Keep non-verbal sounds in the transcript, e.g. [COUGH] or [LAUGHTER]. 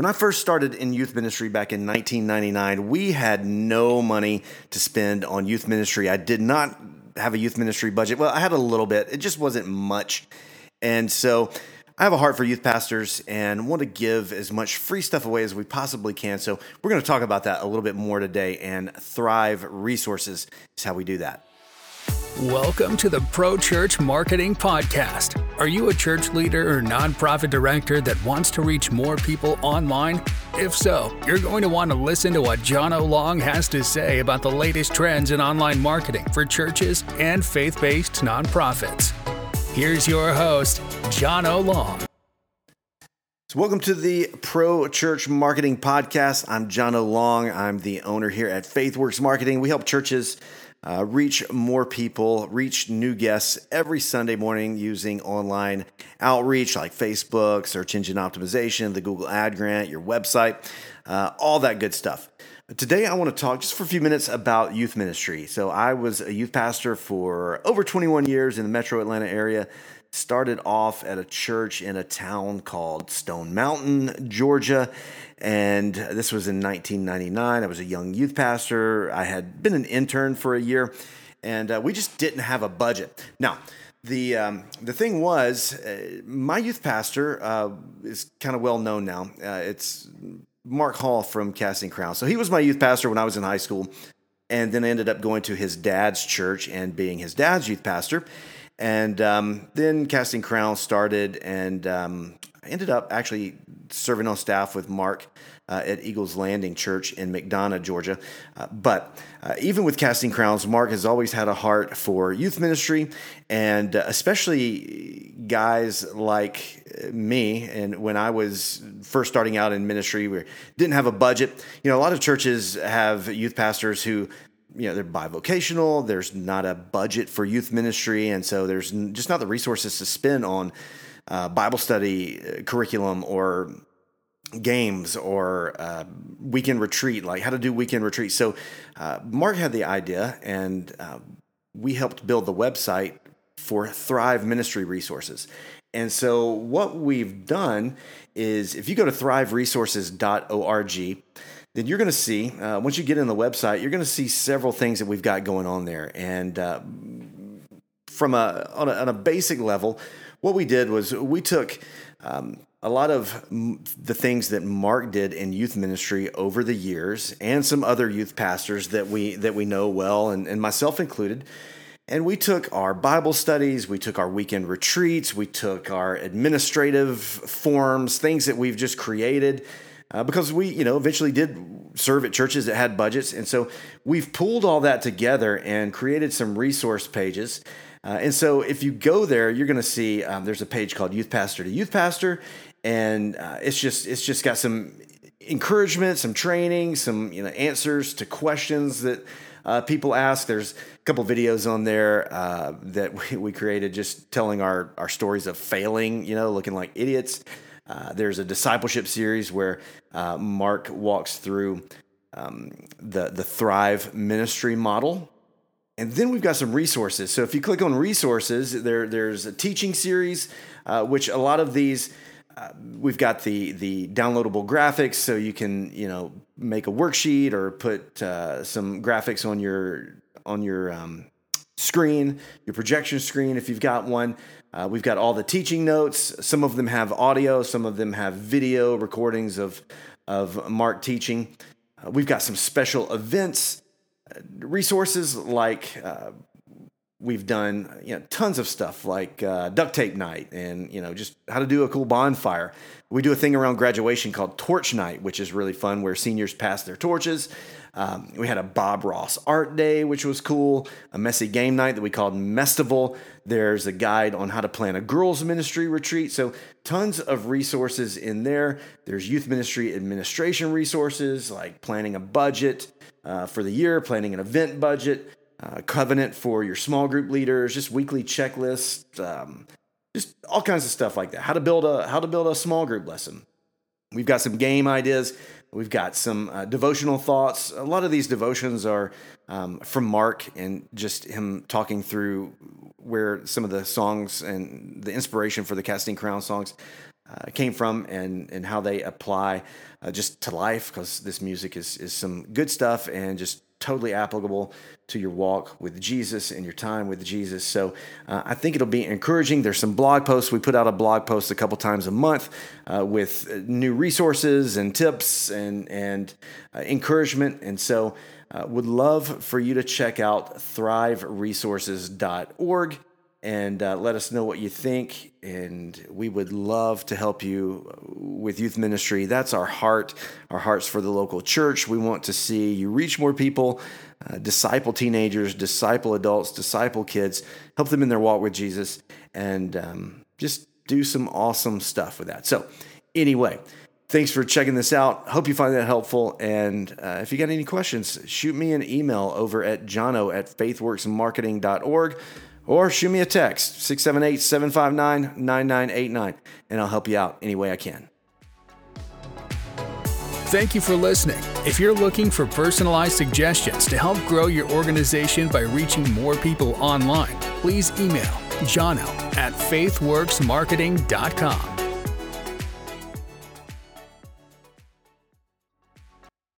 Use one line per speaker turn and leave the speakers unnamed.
When I first started in youth ministry back in 1999, we had no money to spend on youth ministry. I did not have a youth ministry budget. Well, I had a little bit, it just wasn't much. And so I have a heart for youth pastors and want to give as much free stuff away as we possibly can. So we're going to talk about that a little bit more today. And Thrive Resources is how we do that.
Welcome to the Pro Church Marketing Podcast. Are you a church leader or nonprofit director that wants to reach more people online? If so, you're going to want to listen to what Jono Long has to say about the latest trends in online marketing for churches and faith based nonprofits. Here's your host, Jono Long.
So, welcome to the Pro Church Marketing Podcast. I'm Jono Long. I'm the owner here at FaithWorks Marketing. We help churches uh, reach more people, reach new guests every Sunday morning using online outreach like Facebook, search engine optimization, the Google Ad Grant, your website, uh, all that good stuff. Today, I want to talk just for a few minutes about youth ministry. So, I was a youth pastor for over 21 years in the metro Atlanta area. Started off at a church in a town called Stone Mountain, Georgia. And this was in 1999. I was a young youth pastor. I had been an intern for a year, and uh, we just didn't have a budget. Now, the um, the thing was, uh, my youth pastor uh, is kind of well known now. Uh, it's Mark Hall from Casting Crowns. So he was my youth pastor when I was in high school, and then I ended up going to his dad's church and being his dad's youth pastor. And um, then Casting Crowns started, and um, I ended up actually serving on staff with Mark uh, at Eagles Landing Church in McDonough, Georgia. Uh, but uh, even with Casting Crowns, Mark has always had a heart for youth ministry, and uh, especially guys like me. And when I was first starting out in ministry, we didn't have a budget. You know, a lot of churches have youth pastors who you know they're bivocational there's not a budget for youth ministry and so there's just not the resources to spend on uh, Bible study uh, curriculum or games or uh, weekend retreat, like how to do weekend retreat. So uh, Mark had the idea, and uh, we helped build the website for Thrive Ministry Resources. And so what we've done is if you go to thriveresources.org, then you're going to see, uh, once you get in the website, you're going to see several things that we've got going on there. And uh, from a on, a on a basic level, what we did was we took um, a lot of the things that Mark did in youth ministry over the years, and some other youth pastors that we that we know well, and, and myself included. And we took our Bible studies, we took our weekend retreats, we took our administrative forms, things that we've just created, uh, because we, you know, eventually did serve at churches that had budgets, and so we've pulled all that together and created some resource pages uh, and so if you go there, you're going to see um, there's a page called Youth Pastor to Youth Pastor, and uh, it's just it's just got some encouragement, some training, some you know answers to questions that uh, people ask. There's a couple videos on there uh, that [LAUGHS] we, we created just telling our our stories of failing, you know, looking like idiots. Uh, there's a discipleship series where uh, Mark walks through um, the the Thrive ministry model and then we've got some resources. So if you click on resources, there, there's a teaching series, uh, which a lot of these, uh, we've got the, the downloadable graphics so you can, you know, make a worksheet or put uh, some graphics on your, on your um, screen, your projection screen if you've got one. Uh, we've got all the teaching notes. Some of them have audio, some of them have video recordings of, of Mark teaching. Uh, we've got some special events resources like uh, we've done you know tons of stuff like uh, duct tape night and you know just how to do a cool bonfire. We do a thing around graduation called torch night which is really fun where seniors pass their torches. Um, we had a bob ross art day which was cool a messy game night that we called mestival. There's a guide on how to plan a girls ministry retreat so tons of resources in there. There's youth ministry administration resources like planning a budget uh, for the year, planning an event budget, uh, covenant for your small group leaders, just weekly checklists, um, just all kinds of stuff like that. How to build a how to build a small group lesson. We've got some game ideas. We've got some uh, devotional thoughts. A lot of these devotions are um, from Mark and just him talking through where some of the songs and the inspiration for the Casting Crown songs uh, came from and and how they apply uh, just to life because this music is is some good stuff and just totally applicable to your walk with Jesus and your time with Jesus. So uh, I think it'll be encouraging. There's some blog posts. We put out a blog post a couple times a month uh, with new resources and tips and and uh, encouragement. And so uh, would love for you to check out thriveresources.org and uh, let us know what you think. And we would love to help you with youth ministry. That's our heart, our hearts for the local church. We want to see you reach more people, uh, disciple teenagers, disciple adults, disciple kids, help them in their walk with Jesus, and um, just do some awesome stuff with that. So, anyway, thanks for checking this out. Hope you find that helpful. And uh, if you got any questions, shoot me an email over at jono at faithworksmarketing.org or shoot me a text 678 759 9989 and I'll help you out any way I can.
Thank you for listening. If you're looking for personalized suggestions to help grow your organization by reaching more people online, please email jono at faithworksmarketing.com.